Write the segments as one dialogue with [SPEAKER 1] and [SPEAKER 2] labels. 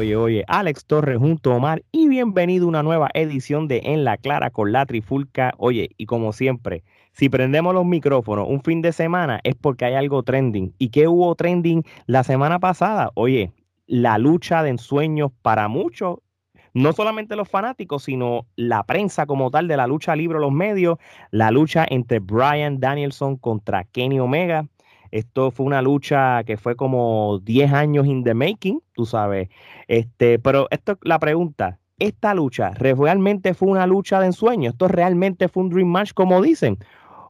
[SPEAKER 1] oye, oye, Alex Torres junto a Omar y bienvenido a una nueva edición de En la Clara con la Trifulca. Oye, y como siempre, si prendemos los micrófonos un fin de semana es porque hay algo trending. ¿Y qué hubo trending la semana pasada? Oye, la lucha de ensueños para muchos, no solamente los fanáticos, sino la prensa como tal de la lucha libre, los medios, la lucha entre Brian Danielson contra Kenny Omega. Esto fue una lucha que fue como 10 años in the making, tú sabes. Este, pero esto la pregunta, ¿esta lucha realmente fue una lucha de ensueño? ¿Esto realmente fue un dream match como dicen?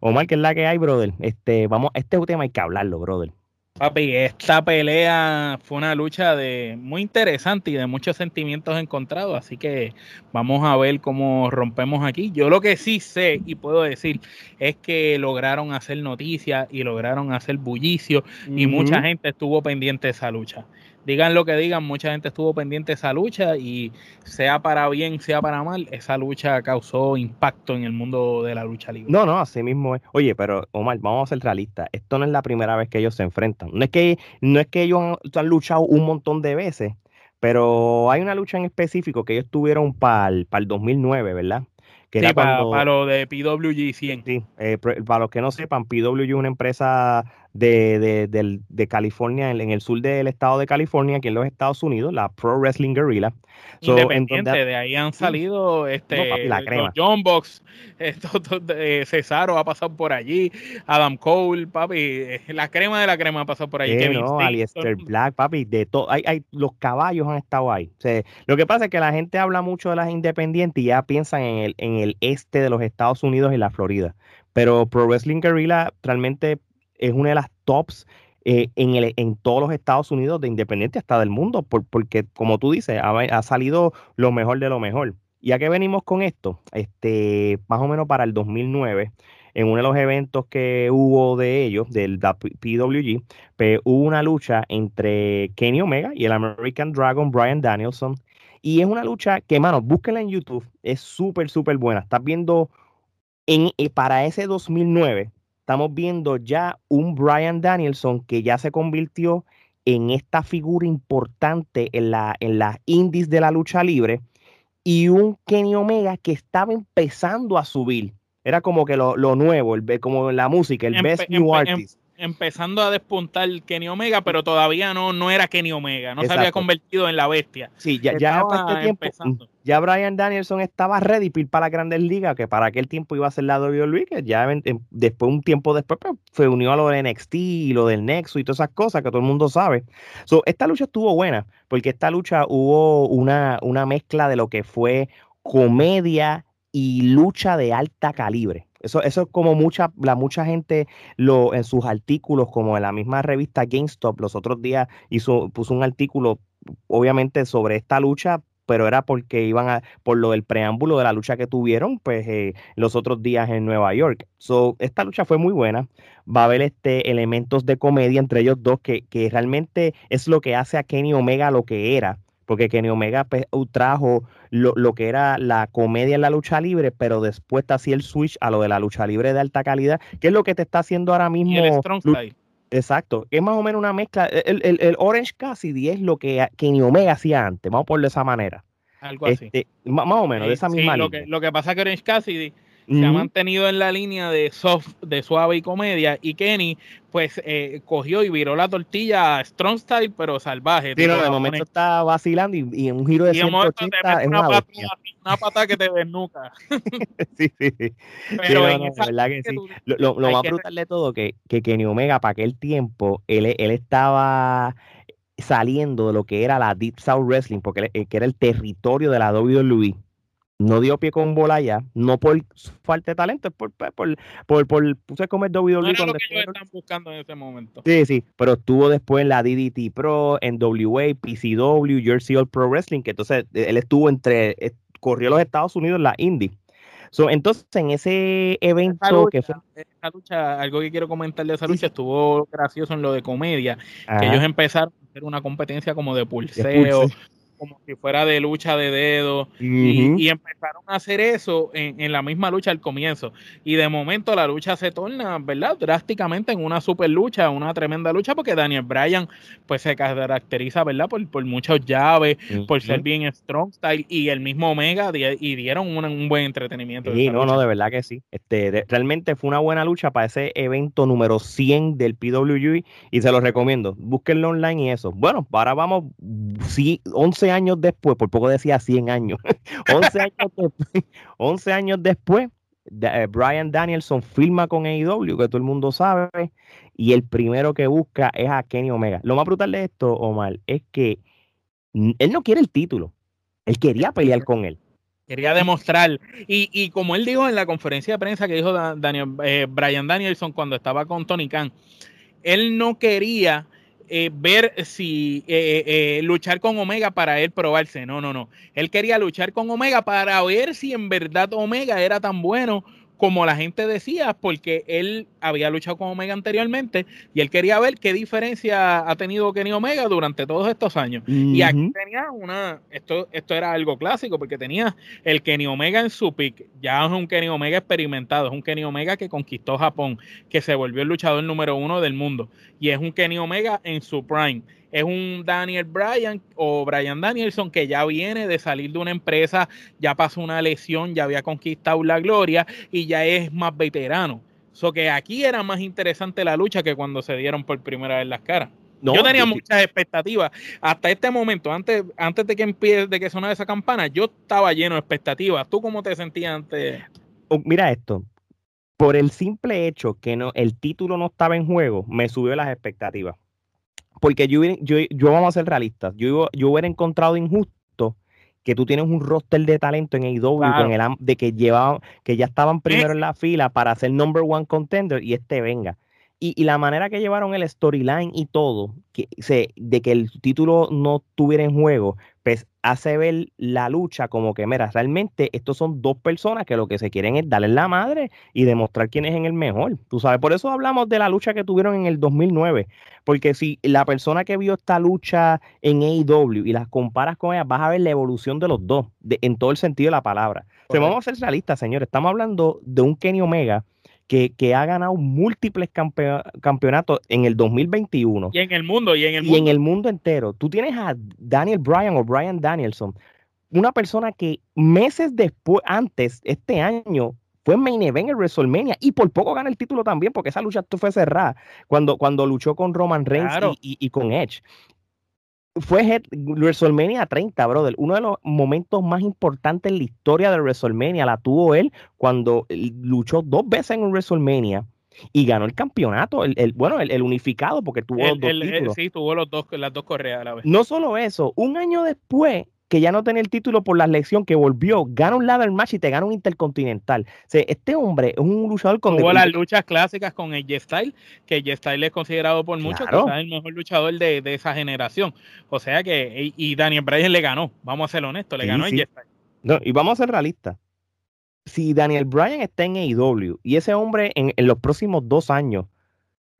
[SPEAKER 1] Omar, que es la que hay, brother. Este, vamos, este tema hay que hablarlo, brother.
[SPEAKER 2] Papi, esta pelea fue una lucha de muy interesante y de muchos sentimientos encontrados, así que vamos a ver cómo rompemos aquí. Yo lo que sí sé y puedo decir es que lograron hacer noticias y lograron hacer bullicio y mucha gente estuvo pendiente de esa lucha digan lo que digan, mucha gente estuvo pendiente de esa lucha y sea para bien, sea para mal, esa lucha causó impacto en el mundo de la lucha libre.
[SPEAKER 1] No, no, así mismo es. Oye, pero Omar, vamos a ser realistas. Esto no es la primera vez que ellos se enfrentan. No es que, no es que ellos han, luchado un montón de veces, pero hay una lucha en específico que ellos tuvieron para el, para el 2009, ¿verdad?
[SPEAKER 2] Que sí, para, lo de PWG 100.
[SPEAKER 1] Sí, eh, para los que no sepan, PWG es una empresa de, de, de, California, en, el sur del estado de California, aquí en los Estados Unidos, la Pro Wrestling Guerrilla.
[SPEAKER 2] Independiente, de ahí han salido este, la crema. John Box, eh, Cesaro ha pasado por allí, Adam Cole, papi, eh, la crema de la crema ha pasado por allí.
[SPEAKER 1] no, Alistair Black, papi, de todo, hay, hay, los caballos han estado ahí. lo que pasa es que la gente habla mucho de las independientes y ya piensan en el, en el este de los Estados Unidos y la Florida. Pero Pro Wrestling Guerrilla realmente es una de las tops eh, en, el, en todos los Estados Unidos de independiente hasta del mundo, porque como tú dices, ha, salido lo mejor de lo mejor. ¿Y a qué venimos con esto? Este, más o menos para el 2009, en uno de los eventos que hubo de ellos, del PWG, pues, hubo una lucha entre Kenny Omega y el American Dragon Brian Danielson. Y es una lucha que, mano, búsquenla en YouTube, es súper, súper buena. Estás viendo en, eh, para ese 2009, estamos viendo ya un Brian Danielson que ya se convirtió en esta figura importante en, la, en las indies de la lucha libre y un Kenny Omega que estaba empezando a subir. Era como que lo, nuevo, el, como la música, el best new artist
[SPEAKER 2] empezando a despuntar Kenny Omega, pero todavía no, no era Kenny Omega, no se había convertido en la bestia.
[SPEAKER 1] Sí, ya, ya este tiempo, ya Brian Danielson estaba ready para la Grandes Ligas, que para aquel tiempo iba a ser la WWE, que ya después, un tiempo después, pues, se unió a lo de NXT y lo del Nexo y todas esas cosas que todo el mundo sabe. So, esta lucha estuvo buena, porque esta lucha hubo una, una mezcla de lo que fue comedia y lucha de alta calibre. Eso, eso es como mucha, la mucha gente lo, en sus artículos, como en la misma revista GameStop, los otros días hizo, puso un artículo, obviamente, sobre esta lucha, pero era porque iban a, por lo del preámbulo de la lucha que tuvieron, pues eh, los otros días en Nueva York. So, esta lucha fue muy buena. Va a haber este elementos de comedia entre ellos dos, que, que realmente es lo que hace a Kenny Omega lo que era porque Kenny Omega pues, trajo lo, que era la comedia en la lucha libre, pero después te hacía el switch a lo de la lucha libre de alta calidad, que es lo que te está haciendo ahora mismo. Exacto, es más o menos una mezcla. El, el, Orange Cassidy es lo que Kenny Omega hacía antes, vamos a ponerlo de esa manera.
[SPEAKER 2] Algo así.
[SPEAKER 1] Este, más, o menos, de esa misma
[SPEAKER 2] lo Que, lo que pasa es que Orange Cassidy se ha mantenido en la línea de soft, de suave y comedia. Y Kenny, pues, eh, cogió y viró la tortilla strong style, pero salvaje.
[SPEAKER 1] Sí, no, de momento está vacilando y, en un giro de 180 es una,
[SPEAKER 2] pata, una pata que te desnuca.
[SPEAKER 1] sí, sí, sí. Pero verdad que, sí. lo, lo, más brutal de todo que, que Kenny Omega, para aquel tiempo, él, él estaba saliendo de lo que era la Deep South Wrestling, porque que era el territorio de la WWE no dio pie con bola ya, no por falta de talento, es por, por, por, por, puse como el WWE.
[SPEAKER 2] No era lo que ellos están buscando en ese momento.
[SPEAKER 1] Sí, sí, pero estuvo después en la DDT Pro, en WA, PCW, Jersey All Pro Wrestling, que entonces eh, él estuvo entre, eh, corrió los Estados Unidos en la Indie. So, entonces, en ese evento que fue...
[SPEAKER 2] Esa lucha, algo que quiero comentar de esa lucha, estuvo gracioso en lo de comedia, que ellos empezaron a hacer una competencia como de pulseo, como si fuera de lucha de dedos y, empezaron a hacer eso en, la misma lucha al comienzo y de momento la lucha se torna, ¿verdad? Drásticamente en una super lucha, una tremenda lucha porque Daniel Bryan pues se caracteriza, ¿verdad? Por, por muchas llaves, por ser bien strong style y el mismo Omega y dieron un, buen entretenimiento.
[SPEAKER 1] Sí, no, no, de verdad que sí. Este, realmente fue una buena lucha para ese evento número 100 del PWG y se los recomiendo. Búsquenlo online y eso. Bueno, ahora vamos sí, 11 años después, por poco decía 100 años, 11 años después, 11 años después eh, Brian Danielson firma con AEW, que todo el mundo sabe, y el primero que busca es a Kenny Omega. Lo más brutal de esto, Omar, es que él no quiere el título, él quería pelear con él.
[SPEAKER 2] Quería demostrar, y, y como él dijo en la conferencia de prensa que dijo Daniel, eh, Brian Danielson cuando estaba con Tony Khan, él no quería eh, ver si eh, eh, luchar con Omega para él probarse. No, no, no. Él quería luchar con Omega para ver si en verdad Omega era tan bueno como la gente decía, porque él había luchado con Omega anteriormente y él quería ver qué diferencia ha tenido Kenny Omega durante todos estos años. Y aquí tenía una, esto, esto era algo clásico, porque tenía el Kenny Omega en su pick, ya es un Kenny Omega experimentado, es un Kenny Omega que conquistó Japón, que se volvió el luchador número uno del mundo, y es un Kenny Omega en su prime es un Daniel Bryan o Bryan Danielson que ya viene de salir de una empresa, ya pasó una lesión, ya había conquistado la gloria y ya es más veterano. So que aquí era más interesante la lucha que cuando se dieron por primera vez las caras. yo tenía muchas expectativas. Hasta este momento, antes, antes de que empiece, de que sonara esa campana, yo estaba lleno de expectativas. ¿Tú cómo te sentías antes?
[SPEAKER 1] Oh, mira esto. Por el simple hecho que no, el título no estaba en juego, me subió las expectativas porque yo, yo, yo vamos a ser realistas, yo, yo hubiera encontrado injusto que tú tienes un roster de talento en AEW con el de que llevaban, que ya estaban primero en la fila para ser number one contender y este venga. Y, y la manera que llevaron el storyline y todo, que se, de que el título no tuviera en juego, pues hace ver la lucha como que, mira, realmente estos son dos personas que lo que se quieren es darle la madre y demostrar quién es en el mejor. Tú sabes, por eso hablamos de la lucha que tuvieron en el 2009, porque si la persona que vio esta lucha en AEW y las comparas con ella, vas a ver la evolución de los dos, de, en todo el sentido de la palabra. Pero vamos a ser realistas, señores, estamos hablando de un Kenny Omega que, ha ganado múltiples campeonatos en el 2021.
[SPEAKER 2] Y en el mundo, y en el
[SPEAKER 1] mundo. Y en el mundo entero. Tú tienes a Daniel Bryan o Bryan Danielson, una persona que meses después, antes, este año, fue main event en WrestleMania y por poco gana el título también, porque esa lucha fue cerrada cuando, cuando luchó con Roman Reigns y, con Edge fue WrestleMania 30, brother. Uno de los momentos más importantes en la historia de WrestleMania la tuvo él cuando luchó dos veces en WrestleMania y ganó el campeonato, el, bueno, el, unificado, porque tuvo los dos títulos.
[SPEAKER 2] sí, tuvo los dos, las dos correas a la vez.
[SPEAKER 1] No solo eso, un año después que ya no tenía el título por la elección, que volvió, gana un ladder match y te gana un intercontinental. este hombre es un luchador con...
[SPEAKER 2] Tuvo las luchas clásicas con el Style, que el Style es considerado por muchos es el mejor luchador de, esa generación. O sea que, y, Daniel Bryan le ganó, vamos a ser honestos, le ganó el Style.
[SPEAKER 1] No, y vamos a ser realistas. Si Daniel Bryan está en AEW y ese hombre en los próximos dos años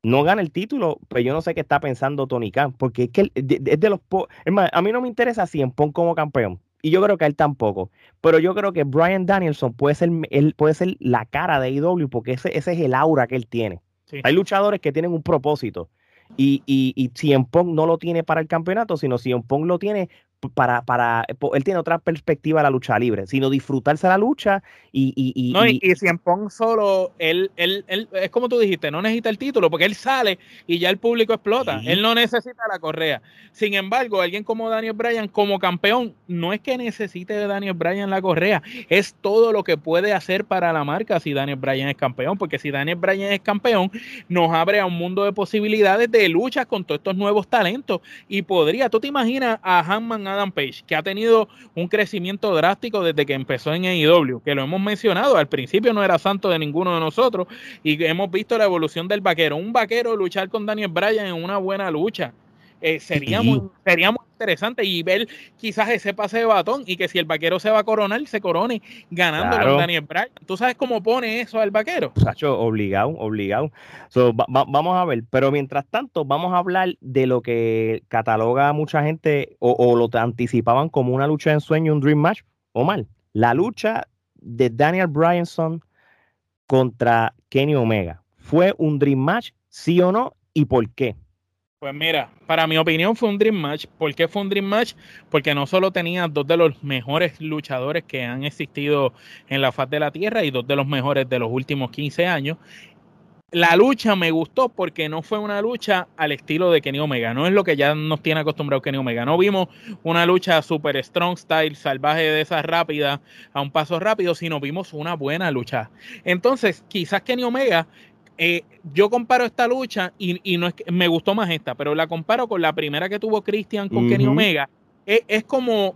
[SPEAKER 1] no gana el título, pues yo no sé qué está pensando Tony Khan, porque es que es de, los... Es más, a mí no me interesa si en Pong como campeón, y yo creo que él tampoco, pero yo creo que Brian Danielson puede ser, él puede ser la cara de AEW, porque ese, ese es el aura que él tiene. Hay luchadores que tienen un propósito. Y, y, y en Pong no lo tiene para el campeonato, sino en Pong lo tiene para, para, él tiene otra perspectiva de la lucha libre, sino disfrutarse la lucha y... y, y
[SPEAKER 2] no, y, y, si en Pong solo, él, él, él, es como tú dijiste, no necesita el título, porque él sale y ya el público explota, él no necesita la correa. Sin embargo, alguien como Daniel Bryan, como campeón, no es que necesite de Daniel Bryan la correa, es todo lo que puede hacer para la marca si Daniel Bryan es campeón, porque si Daniel Bryan es campeón, nos abre a un mundo de posibilidades de luchas con todos estos nuevos talentos, y podría, tú te imaginas a Hanman Adam Page, que ha tenido un crecimiento drástico desde que empezó en AEW, que lo hemos mencionado, al principio no era santo de ninguno de nosotros y hemos visto la evolución del vaquero. Un vaquero luchar con Daniel Bryan en una buena lucha. Eh, sería, muy, sería interesante y ver quizás ese pase de batón y que si el vaquero se va a coronar, se corone ganando con Daniel Bryan. ¿Tú sabes cómo pone eso al vaquero?
[SPEAKER 1] Sacho, obligado, obligado. vamos a ver, pero mientras tanto, vamos a hablar de lo que cataloga mucha gente o, o lo anticipaban como una lucha de sueño, un Dream Match, o mal. La lucha de Daniel Bryanson contra Kenny Omega. ¿Fue un Dream Match, sí o no? ¿Y por qué?
[SPEAKER 2] Pues mira, para mi opinión fue un Dream Match. ¿Por qué fue un Dream Match? Porque no solo tenía dos de los mejores luchadores que han existido en la faz de la Tierra y dos de los mejores de los últimos 15 años, la lucha me gustó porque no fue una lucha al estilo de Kenny Omega. No es lo que ya nos tiene acostumbrado Kenny Omega. No vimos una lucha super strong style, salvaje de esas rápidas, a un paso rápido, sino vimos una buena lucha. Entonces, quizás Kenny Omega, eh, yo comparo esta lucha y, no es que me gustó más esta, pero la comparo con la primera que tuvo Christian con Kenny Omega. es como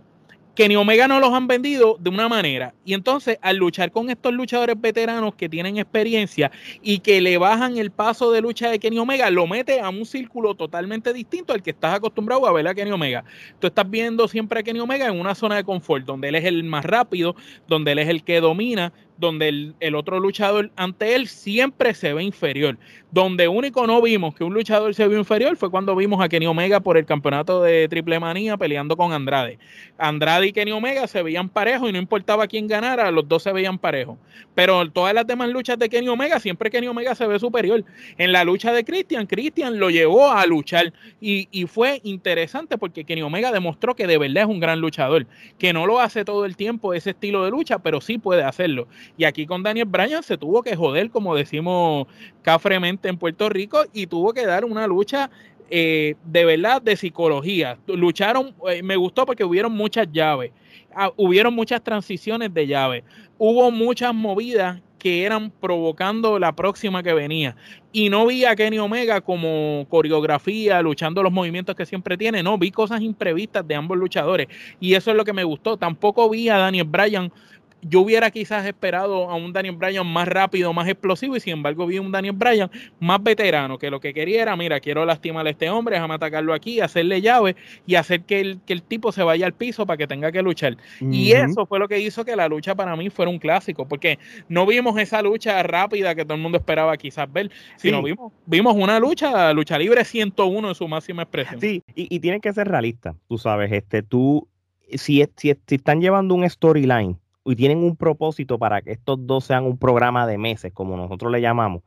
[SPEAKER 2] Kenny Omega no los han vendido de una manera. Y entonces, al luchar con estos luchadores veteranos que tienen experiencia y que le bajan el paso de lucha de Kenny Omega, lo mete a un círculo totalmente distinto al que estás acostumbrado a ver a Kenny Omega. Tú estás viendo siempre a Kenny Omega en una zona de confort, donde él es el más rápido, donde él es el que domina, donde el, otro luchador ante él siempre se ve inferior. Donde único no vimos que un luchador se vio inferior fue cuando vimos a Kenny Omega por el campeonato de Triple Manía peleando con Andrade. Andrade y Kenny Omega se veían parejos y no importaba quién ganara, los dos se veían parejos. Pero todas las demás luchas de Kenny Omega, siempre Kenny Omega se ve superior. En la lucha de Christian, Christian lo llevó a luchar y, y fue interesante porque Kenny Omega demostró que de verdad es un gran luchador, que no lo hace todo el tiempo ese estilo de lucha, pero sí puede hacerlo. Y aquí con Daniel Bryan se tuvo que joder, como decimos cafremente en Puerto Rico, y tuvo que dar una lucha eh, de verdad de psicología. Lucharon, eh, me gustó porque hubieron muchas llaves, ah, hubieron muchas transiciones de llaves, hubo muchas movidas que eran provocando la próxima que venía. Y no vi a Kenny Omega como coreografía, luchando los movimientos que siempre tiene. No, vi cosas imprevistas de ambos luchadores. Y eso es lo que me gustó. Tampoco vi a Daniel Bryan yo hubiera quizás esperado a un Daniel Bryan más rápido, más explosivo, y sin embargo vi un Daniel Bryan más veterano, que lo que quería era, mira, quiero lastimar a este hombre, déjame atacarlo aquí, hacerle llave y hacer que el, que el tipo se vaya al piso para que tenga que luchar. Y eso fue lo que hizo que la lucha para mí fuera un clásico, porque no vimos esa lucha rápida que todo el mundo esperaba quizás ver, sino vimos, vimos una lucha, lucha libre 101 en su máxima expresión.
[SPEAKER 1] Sí, y, y tienen que ser realistas, tú sabes, este, tú, si, si, si están llevando un storyline, y tienen un propósito para que estos dos sean un programa de meses, como nosotros le llamamos,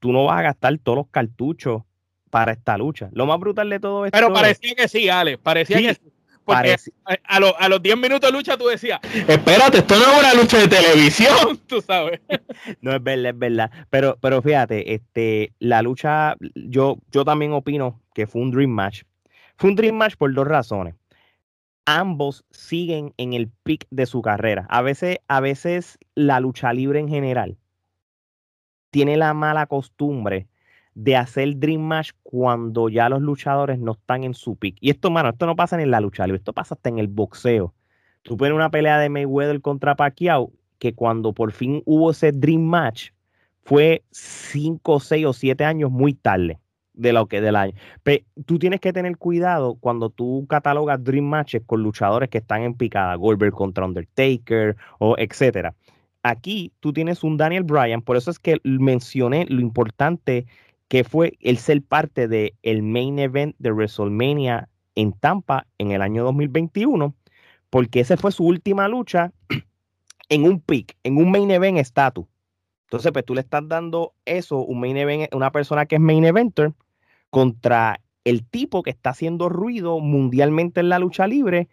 [SPEAKER 1] tú no vas a gastar todos los cartuchos para esta lucha. Lo más brutal de todo esto.
[SPEAKER 2] Pero parecía que sí, Ale, parecía que sí. Porque a, a, los 10 minutos de lucha tú decías, espérate, esto no es una lucha de televisión, tú sabes.
[SPEAKER 1] no es verdad, es verdad. Pero, pero fíjate, este, la lucha, yo, yo también opino que fue un Dream Match. Fue un Dream Match por dos razones ambos siguen en el pic de su carrera. A veces, a veces la lucha libre en general tiene la mala costumbre de hacer Dream Match cuando ya los luchadores no están en su pick. Y esto, mano, esto no pasa en la lucha libre, esto pasa hasta en el boxeo. Tú pones una pelea de Mayweather contra Pacquiao, que cuando por fin hubo ese Dream Match, fue 5, 6 o 7 años muy tarde de lo que del año. Pero tú tienes que tener cuidado cuando tú catalogas Dream Matches con luchadores que están en picada, Goldberg contra Undertaker o etcétera. Aquí tú tienes un Daniel Bryan, por eso es que mencioné lo importante que fue el ser parte del el main event de WrestleMania en Tampa en el año 2021, porque esa fue su última lucha en un pick, en un main event status. Entonces, pues tú le estás dando eso, un main event, una persona que es main eventer, contra el tipo que está haciendo ruido mundialmente en la lucha libre,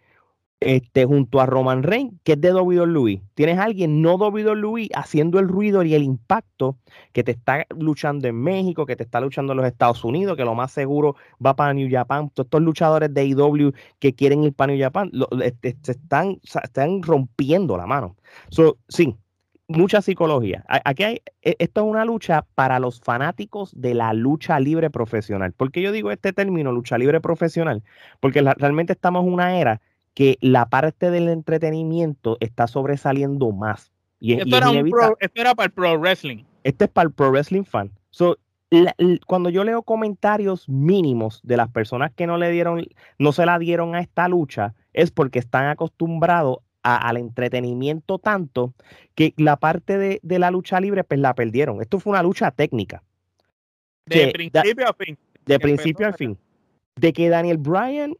[SPEAKER 1] este, junto a Roman Reigns, que es de WWE. Tienes a alguien no WWE haciendo el ruido y el impacto que te está luchando en México, que te está luchando en los Estados Unidos, que lo más seguro va para New Japan. Todos estos luchadores de IW e que quieren ir para New Japan, este, se están, están rompiendo la mano. So, sí, mucha psicología. Aquí hay, e, esto es una lucha para los fanáticos de la lucha libre profesional. ¿Por qué yo digo este término, lucha libre profesional? Porque realmente estamos en una era que la parte del entretenimiento está sobresaliendo más.
[SPEAKER 2] Y, esto, era esto, era para el pro wrestling.
[SPEAKER 1] Este es para el pro wrestling fan. So, cuando yo leo comentarios mínimos de las personas que no le dieron, no se la dieron a esta lucha, es porque están acostumbrados al entretenimiento tanto que la parte de, la lucha libre pues la perdieron. Esto fue una lucha técnica.
[SPEAKER 2] De principio a fin.
[SPEAKER 1] De principio a fin. De que Daniel Bryan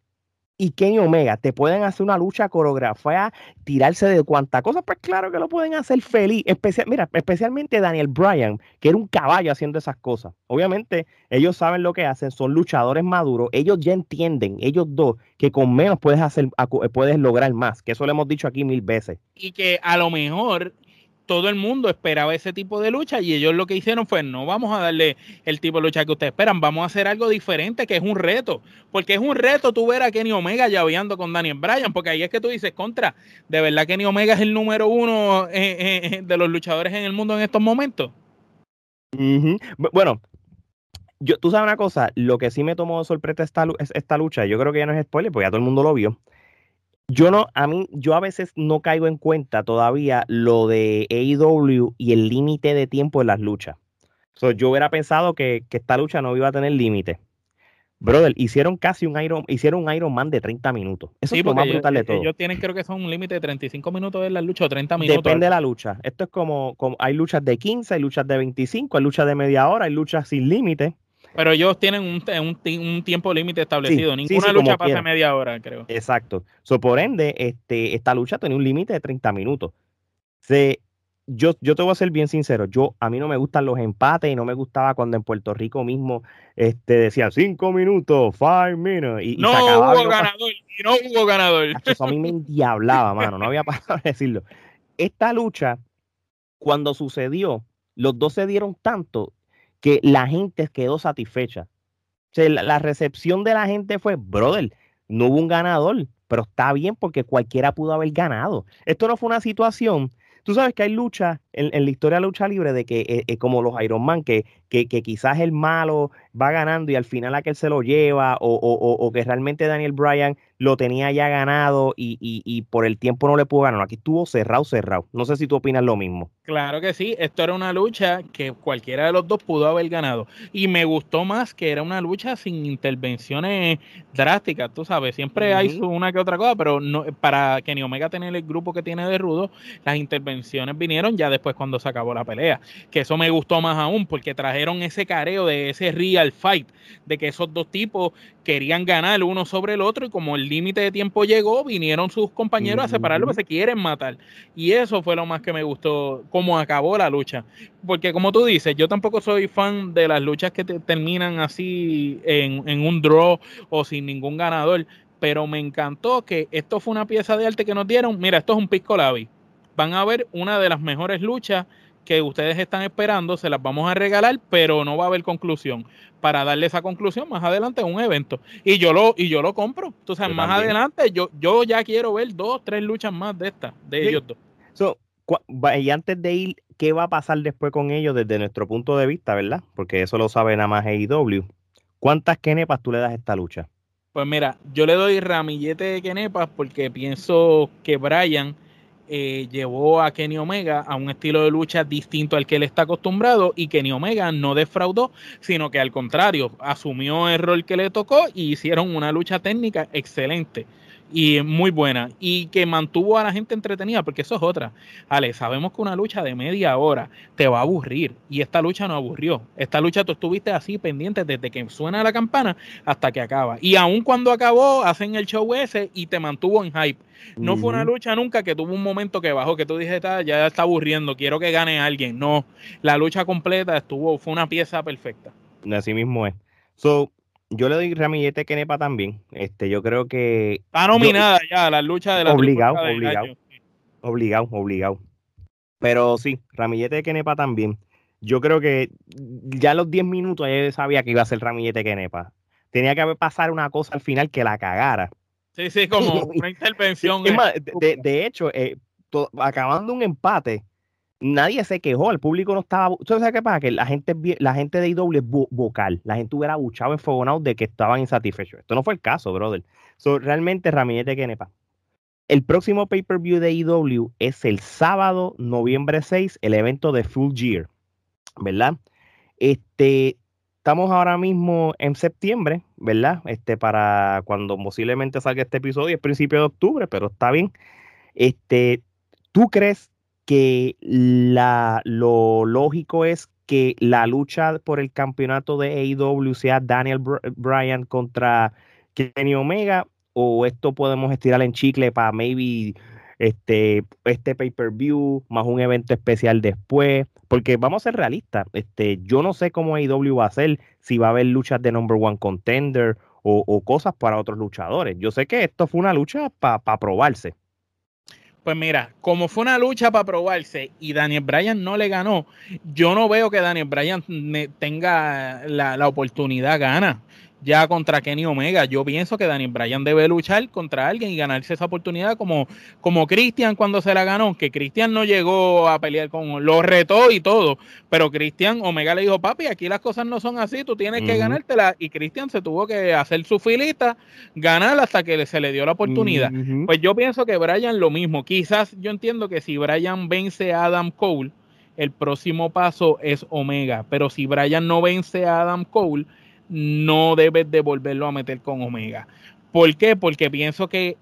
[SPEAKER 1] y Kenny Omega te pueden hacer una lucha coreografía, tirarse de cuanta cosa, pues claro que lo pueden hacer feliz. Mira, especialmente Daniel Bryan, que era un caballo haciendo esas cosas. Obviamente, ellos saben lo que hacen, son luchadores maduros, ellos ya entienden, ellos dos, que con menos puedes hacer, puedes lograr más, que eso lo hemos dicho aquí mil veces.
[SPEAKER 2] Y que a lo mejor todo el mundo esperaba ese tipo de lucha y ellos lo que hicieron fue no vamos a darle el tipo de lucha que ustedes esperan, vamos a hacer algo diferente que es un reto, porque es un reto tú ver a Kenny Omega llaveando con Daniel Bryan, porque ahí es que tú dices contra, de verdad Kenny Omega es el número uno eh, eh, eh, de los luchadores en el mundo en estos momentos.
[SPEAKER 1] Bueno, yo, tú sabes una cosa, lo que sí me tomó de sorpresa esta, esta lucha, yo creo que ya no es spoiler, porque ya todo el mundo lo vio yo no, a mí, yo a veces no caigo en cuenta todavía lo de AEW y el límite de tiempo en las luchas. yo hubiera pensado que, esta lucha no iba a tener límite. Brother, hicieron casi un Iron, hicieron un Iron Man de 30 minutos. Eso es lo más brutal de todo.
[SPEAKER 2] Ellos tienen, creo que son un límite de 35 minutos en la lucha o 30 minutos.
[SPEAKER 1] Depende de la lucha. Esto es como, como, hay luchas de 15, hay luchas de 25, hay luchas de media hora, hay luchas sin límite.
[SPEAKER 2] Pero ellos tienen un, un, tiempo límite establecido. Ninguna lucha pasa media hora, creo.
[SPEAKER 1] Exacto. So, por ende, este, esta lucha tiene un límite de 30 minutos. Se, yo, yo te voy a ser bien sincero. Yo, a mí no me gustan los empates y no me gustaba cuando en Puerto Rico mismo este, decían 5 minutos, 5 minutes. Y,
[SPEAKER 2] no hubo ganador. Y no hubo ganador.
[SPEAKER 1] Eso a mí me endiablaba, mano. No había pasado de decirlo. Esta lucha, cuando sucedió, los dos se dieron tanto que la gente quedó satisfecha. la, recepción de la gente fue, brother, no hubo un ganador, pero está bien porque cualquiera pudo haber ganado. Esto no fue una situación. Tú sabes que hay lucha en, la historia de lucha libre de que, eh, eh, como los Iron Man, que, quizás el malo va ganando y al final aquel se lo lleva, o que realmente Daniel Bryan lo tenía ya ganado y, y, por el tiempo no le pudo ganar. Aquí estuvo cerrado, cerrado. No sé si tú opinas lo mismo.
[SPEAKER 2] Claro que sí, esto era una lucha que cualquiera de los dos pudo haber ganado. Y me gustó más que era una lucha sin intervenciones drásticas, tú sabes. Siempre hay una que otra cosa, pero no, para Kenny Omega tener el grupo que tiene de Rudo, las intervenciones vinieron ya después cuando se acabó la pelea. Que eso me gustó más aún, porque trajeron ese careo de ese real fight, de que esos dos tipos querían ganar uno sobre el otro y como el límite de tiempo llegó, vinieron sus compañeros a separarlo porque se quieren matar. Y eso fue lo más que me gustó, cómo acabó la lucha. Porque como tú dices, yo tampoco soy fan de las luchas que terminan así en, en un draw o sin ningún ganador, pero me encantó que esto fue una pieza de arte que nos dieron. Mira, esto es un Pisco Labi. Van a ver una de las mejores luchas que ustedes están esperando, se las vamos a regalar, pero no va a haber conclusión. Para darle esa conclusión más adelante en un evento. Y yo lo, y yo lo compro. Entonces, más adelante, yo, yo ya quiero ver dos, tres luchas más de estas, de ellos dos.
[SPEAKER 1] y antes de ir, ¿qué va a pasar después con ellos desde nuestro punto de vista, verdad? Porque eso lo sabe nada más AEW. ¿Cuántas kenepas tú le das a esta lucha?
[SPEAKER 2] Pues mira, yo le doy ramillete de kenepas porque pienso que Brian eh, llevó a Kenny Omega a un estilo de lucha distinto al que él está acostumbrado y Kenny Omega no defraudó, sino que al contrario, asumió el rol que le tocó y hicieron una lucha técnica excelente y muy buena y que mantuvo a la gente entretenida, porque eso es otra. Ale, sabemos que una lucha de media hora te va a aburrir y esta lucha no aburrió. Esta lucha tú estuviste así pendiente desde que suena la campana hasta que acaba. Y aun cuando acabó, hacen el show ese y te mantuvo en hype. No fue una lucha nunca que tuvo un momento que bajó, que tú dijiste, ya está aburriendo, quiero que gane alguien. No, la lucha completa estuvo, fue una pieza perfecta.
[SPEAKER 1] Así mismo es. So, yo le doy ramillete Kenepa también. Este, yo creo que.
[SPEAKER 2] Está nominada ya la lucha de la
[SPEAKER 1] Obligado, obligado. Obligado, obligado. Pero sí, ramillete Kenepa también. Yo creo que ya a los 10 minutos ya sabía que iba a ser ramillete Kenepa. Tenía que pasar una cosa al final que la cagara.
[SPEAKER 2] Sí, sí, como una intervención.
[SPEAKER 1] de, hecho, eh, acabando un empate, nadie se quejó, el público no estaba. ¿Sabes qué pasa? Que la gente, la gente de IW es vocal, la gente hubiera buchado, enfogonado de que estaban insatisfechos. Esto no fue el caso, brother. So, realmente, Ramírez Kenepa. El próximo pay-per-view de IW es el sábado, noviembre 6, el evento de Full Gear, ¿verdad? Este, estamos ahora mismo en septiembre, ¿verdad? Este, para cuando posiblemente salga este episodio, es principio de octubre, pero está bien. Este, ¿tú crees que la, lo lógico es que la lucha por el campeonato de AEW sea Daniel Bryan contra Kenny Omega? ¿O esto podemos estirar en chicle para maybe este, este pay-per-view, más un evento especial después, porque vamos a ser realistas, este, yo no sé cómo AEW va a ser, si va a haber luchas de number one contender o, cosas para otros luchadores. Yo sé que esto fue una lucha para probarse.
[SPEAKER 2] Pues mira, como fue una lucha para probarse y Daniel Bryan no le ganó, yo no veo que Daniel Bryan tenga la, la oportunidad gana ya contra Kenny Omega. Yo pienso que Daniel Bryan debe luchar contra alguien y ganarse esa oportunidad como, como Christian cuando se la ganó, que Christian no llegó a pelear con, lo retó y todo, pero Christian Omega le dijo, papi, aquí las cosas no son así, tú tienes que ganártela y Christian se tuvo que hacer su filita, ganar hasta que se le dio la oportunidad. Pues yo pienso que Bryan lo mismo, quizás yo entiendo que si Bryan vence a Adam Cole, el próximo paso es Omega, pero si Bryan no vence a Adam Cole, no debes de volverlo a meter con Omega. ¿Por qué? Porque pienso que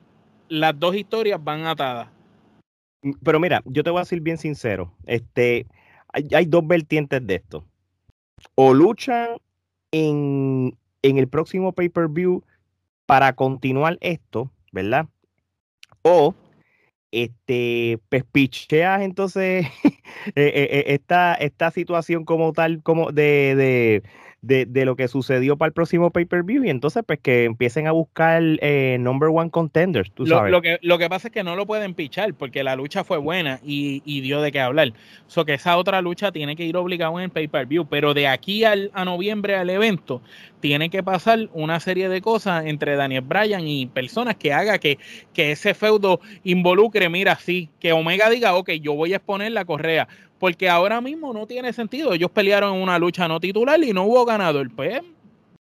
[SPEAKER 2] las dos historias van atadas.
[SPEAKER 1] Pero mira, yo te voy a decir bien sincero, este, hay, dos vertientes de esto. O luchan en, en el próximo pay-per-view para continuar esto, ¿verdad? O este, pues entonces eh, eh, eh, esta, esta situación como tal, como de de, de, lo que sucedió para el próximo pay-per-view y entonces pues que empiecen a buscar eh, number one contenders, tú sabes.
[SPEAKER 2] Lo, que, lo que pasa es que no lo pueden pichar porque la lucha fue buena y, y dio de qué hablar. So que esa otra lucha tiene que ir obligado en el pay-per-view, pero de aquí al, a noviembre al evento tiene que pasar una serie de cosas entre Daniel Bryan y personas que haga que, que ese feudo involucre, mira, sí, que Omega diga, ok, yo voy a exponer la correa porque ahora mismo no tiene sentido. Ellos pelearon en una lucha no titular y no hubo ganador. Pues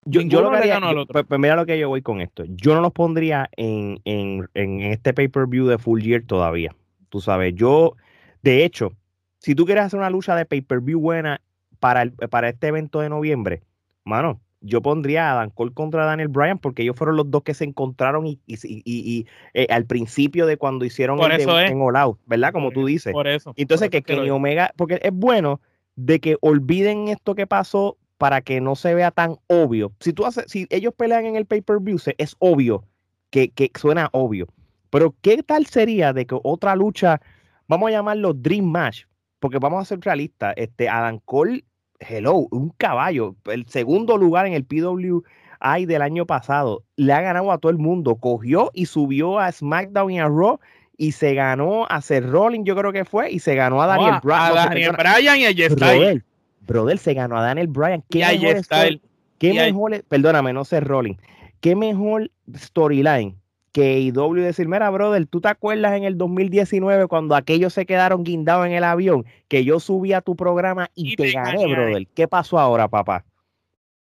[SPEAKER 1] yo, yo lo que ganó al otro. Pues, pues, mira lo que yo voy con esto. Yo no los pondría en, en, en este pay-per-view de Full Year todavía. Tú sabes, yo, de hecho, si tú quieres hacer una lucha de pay-per-view buena para, el, para este evento de noviembre, mano, yo pondría a Dan Cole contra Daniel Bryan porque ellos fueron los dos que se encontraron y, y, eh, al principio de cuando hicieron
[SPEAKER 2] el en
[SPEAKER 1] All Out, ¿verdad? Como tú dices.
[SPEAKER 2] Por eso.
[SPEAKER 1] Entonces que Kenny Omega, porque es bueno de que olviden esto que pasó para que no se vea tan obvio. Si tú haces, si ellos pelean en el pay-per-view, es obvio que, que suena obvio. Pero ¿qué tal sería de que otra lucha, vamos a llamarlo Dream Match, porque vamos a ser realistas, este Adam Cole hello, un caballo, el segundo lugar en el PWI del año pasado, le ha ganado a todo el mundo, cogió y subió a SmackDown y a Raw y se ganó a Seth Rollins, yo creo que fue, y se ganó a Daniel,
[SPEAKER 2] Bryan. A Daniel Bryan y a Jess
[SPEAKER 1] Brother, brother, se ganó a Daniel Bryan. ¿Qué mejor, ¿Qué mejor, perdóname, no Seth Rollins, qué mejor storyline que IW decir, mira, brother, ¿tú te acuerdas en el 2019 cuando aquellos se quedaron guindados en el avión, que yo subí a tu programa y, te, gané, brother? ¿Qué pasó ahora, papá?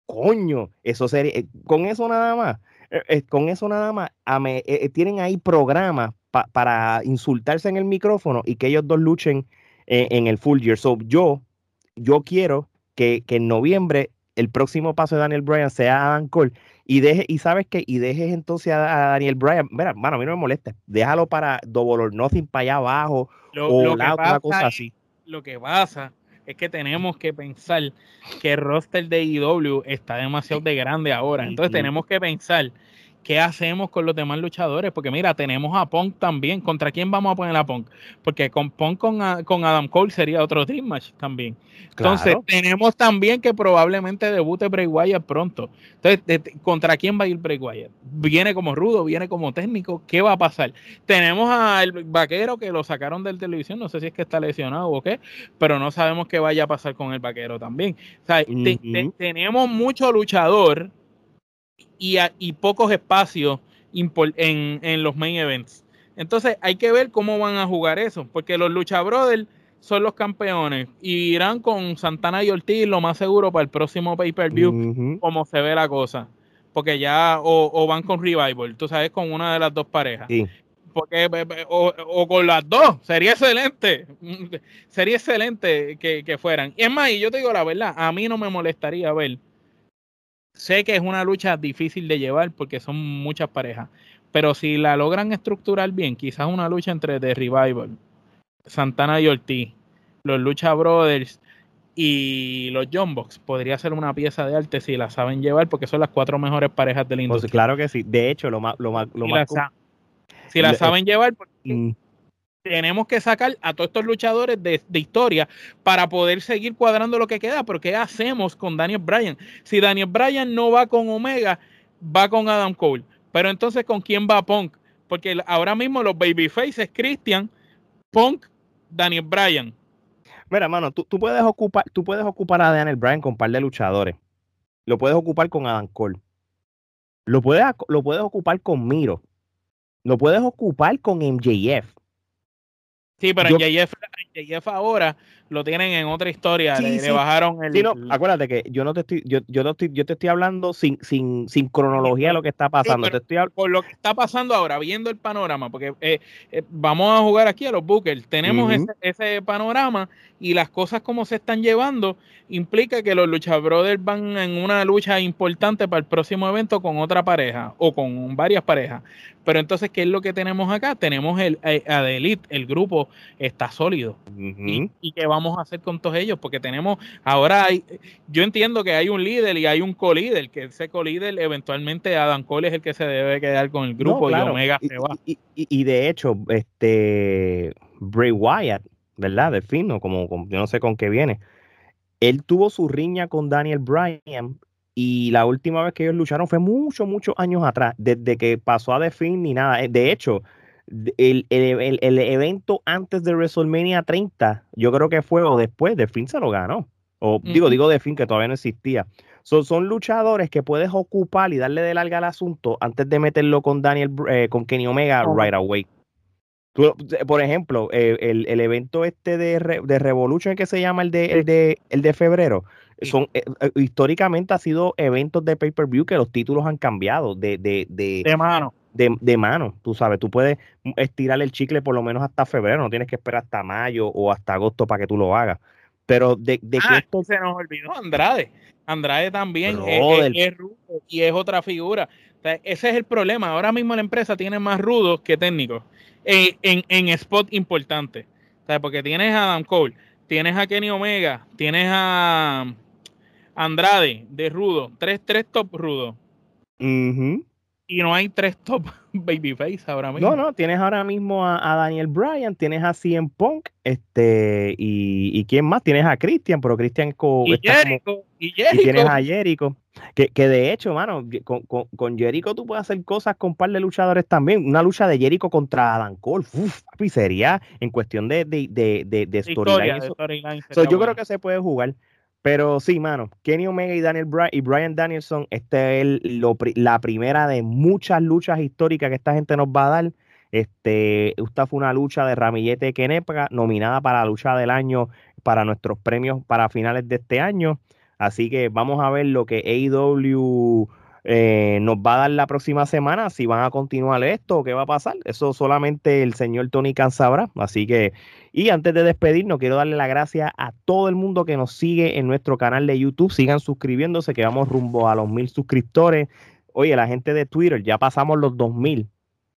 [SPEAKER 1] Coño, eso sería, eh, con eso nada más, eh, eh, con eso nada más, tienen ahí programas para insultarse en el micrófono y que ellos dos luchen en el full year. So, yo, yo quiero que, que en noviembre el próximo paso de Daniel Bryan sea Adam Cole y deje, y sabes qué, y dejes entonces a, Daniel Bryan, mira, mano, a mí no me molesta, déjalo para Double or Nothing para allá abajo o la otra cosa así.
[SPEAKER 2] Lo que pasa es que tenemos que pensar que el roster de IW está demasiado de grande ahora, entonces tenemos que pensar ¿qué hacemos con los demás luchadores? Porque mira, tenemos a Punk también. ¿Contra quién vamos a poner a Punk? Porque con Punk con, con Adam Cole sería otro Dream Match también. Entonces, tenemos también que probablemente debute Bray Wyatt pronto. Entonces, ¿contra quién va a ir Bray Wyatt? ¿Viene como rudo? ¿Viene como técnico? ¿Qué va a pasar? Tenemos al vaquero que lo sacaron del televisión, no sé si es que está lesionado o qué, pero no sabemos qué vaya a pasar con el vaquero también. O sea, tenemos mucho luchador y, y pocos espacios en, en, los main events. Entonces hay que ver cómo van a jugar eso, porque los Lucha Brothers son los campeones y irán con Santana y Ortiz lo más seguro para el próximo pay-per-view, como se ve la cosa. Porque ya, o, van con Revival, tú sabes, con una de las dos parejas. Porque, o, o, con las dos, sería excelente. Sería excelente que, que fueran. Y es más, y yo te digo la verdad, a mí no me molestaría ver sé que es una lucha difícil de llevar porque son muchas parejas, pero si la logran estructurar bien, quizás una lucha entre The Revival, Santana y Ortiz, los Lucha Brothers y los John Box podría ser una pieza de arte si la saben llevar porque son las cuatro mejores parejas del la
[SPEAKER 1] pues claro que sí. De hecho, lo más, lo más, lo
[SPEAKER 2] si
[SPEAKER 1] más
[SPEAKER 2] la, si la saben llevar, mm. Tenemos que sacar a todos estos luchadores de, historia para poder seguir cuadrando lo que queda. Pero ¿qué hacemos con Daniel Bryan? Si Daniel Bryan no va con Omega, va con Adam Cole. Pero entonces, ¿con quién va Punk? Porque ahora mismo los babyfaces, Christian, Punk, Daniel Bryan.
[SPEAKER 1] Mira, mano, tú, puedes ocupar, tú puedes ocupar a Daniel Bryan con un par de luchadores. Lo puedes ocupar con Adam Cole. Lo puedes, lo puedes ocupar con Miro. Lo puedes ocupar con MJF.
[SPEAKER 2] Sí, pero en JF, ahora lo tienen en otra historia, le, bajaron el,
[SPEAKER 1] sí, no, acuérdate que yo no te estoy, yo, yo, estoy, yo te estoy hablando sin, sin, sin cronología de lo que está pasando. te estoy
[SPEAKER 2] por lo que está pasando ahora, viendo el panorama, porque eh, eh, vamos a jugar aquí a los Bookers, tenemos ese, ese, panorama y las cosas como se están llevando implica que los Lucha Brothers van en una lucha importante para el próximo evento con otra pareja o con varias parejas. Pero entonces, ¿qué es lo que tenemos acá? Tenemos el, eh, Elite, el grupo está sólido. y, qué vamos a hacer con todos ellos? Porque tenemos, ahora hay, yo entiendo que hay un líder y hay un co-líder, que ese co-líder eventualmente Adam Cole es el que se debe quedar con el grupo y Omega se va.
[SPEAKER 1] Y, de hecho, este Bray Wyatt, ¿verdad? De fino, como, como yo no sé con qué viene. Él tuvo su riña con Daniel Bryan y la última vez que ellos lucharon fue muchos, muchos años atrás, desde que pasó a The Finn ni nada. Eh, de hecho, el, evento antes de WrestleMania 30, yo creo que fue o después, The Finn se lo ganó. O digo, digo The Finn que todavía no existía. son luchadores que puedes ocupar y darle de larga al asunto antes de meterlo con Daniel, eh, con Kenny Omega right away. por ejemplo, eh, el, evento este de, de Revolution que se llama el de, el de, el de febrero, son eh, eh, históricamente ha sido eventos de pay-per-view que los títulos han cambiado de, de,
[SPEAKER 2] de, mano.
[SPEAKER 1] De, mano, tú sabes, tú puedes estirar el chicle por lo menos hasta febrero, no tienes que esperar hasta mayo o hasta agosto para que tú lo hagas. Pero de, de
[SPEAKER 2] que ah, esto se nos olvidó Andrade. Andrade también es, es, rudo y es otra figura. ese es el problema. Ahora mismo la empresa tiene más rudos que técnicos en, en, en spot importante. Porque tienes a Adam Cole, tienes a Kenny Omega, tienes a Andrade de Rudo, tres, tres top Rudo. Y no hay tres top Babyface ahora mismo.
[SPEAKER 1] No, no, tienes ahora mismo a, Daniel Bryan, tienes a CM Punk, este, y, y quién más, tienes a Christian, pero Christian
[SPEAKER 2] y, Jericho, y, Jericho.
[SPEAKER 1] y tienes a Jericho. Que, que de hecho, mano, con, con, Jericho tú puedes hacer cosas con un par de luchadores también. Una lucha de Jericho contra Adam Cole, uf, sería en cuestión de, de, de, de, storyline. yo creo que se puede jugar. Pero sí, mano, Kenny Omega y Daniel y Brian Danielson, esta es la primera de muchas luchas históricas que esta gente nos va a dar. Este, esta fue una lucha de Ramillete Kenepa, nominada para la lucha del año para nuestros premios para finales de este año. Así que vamos a ver lo que AEW eh, nos va a dar la próxima semana, si van a continuar esto o qué va a pasar. Eso solamente el señor Tony Khan sabrá. Así que, y antes de despedirnos, quiero darle la gracia a todo el mundo que nos sigue en nuestro canal de YouTube. Sigan suscribiéndose, que vamos rumbo a los mil suscriptores. Oye, la gente de Twitter, ya pasamos los dos mil.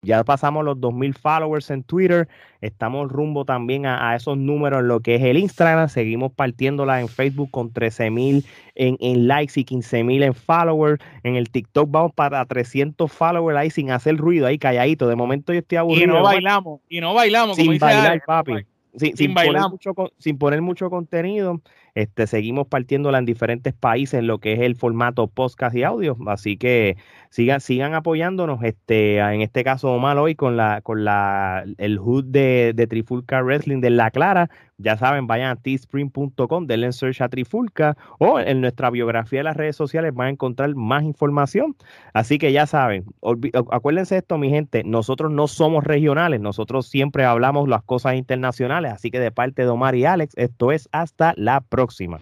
[SPEAKER 1] Ya pasamos los 2.000 followers en Twitter. Estamos rumbo también a, esos números en lo que es el Instagram. Seguimos partiéndola en Facebook con 13.000 en, en likes y 15.000 en followers. En el TikTok vamos para 300 followers ahí sin hacer ruido, ahí calladito. De momento yo estoy aburrido.
[SPEAKER 2] Y no bailamos, y no bailamos.
[SPEAKER 1] Sin bailar, papi. Sin, poner mucho, sin poner mucho contenido. Este, seguimos partiéndola en diferentes países en lo que es el formato podcast y audio. Así que sigan, sigan apoyándonos. Este, en este caso, Omar hoy con la, con la, el hood de, de Trifulca Wrestling de La Clara. Ya saben, vayan a teespring.com, denle en search a Trifulca o en nuestra biografía de las redes sociales van a encontrar más información. Así que ya saben, acuérdense esto, mi gente, nosotros no somos regionales, nosotros siempre hablamos las cosas internacionales. Así que de parte de Omar y Alex, esto es hasta la próxima.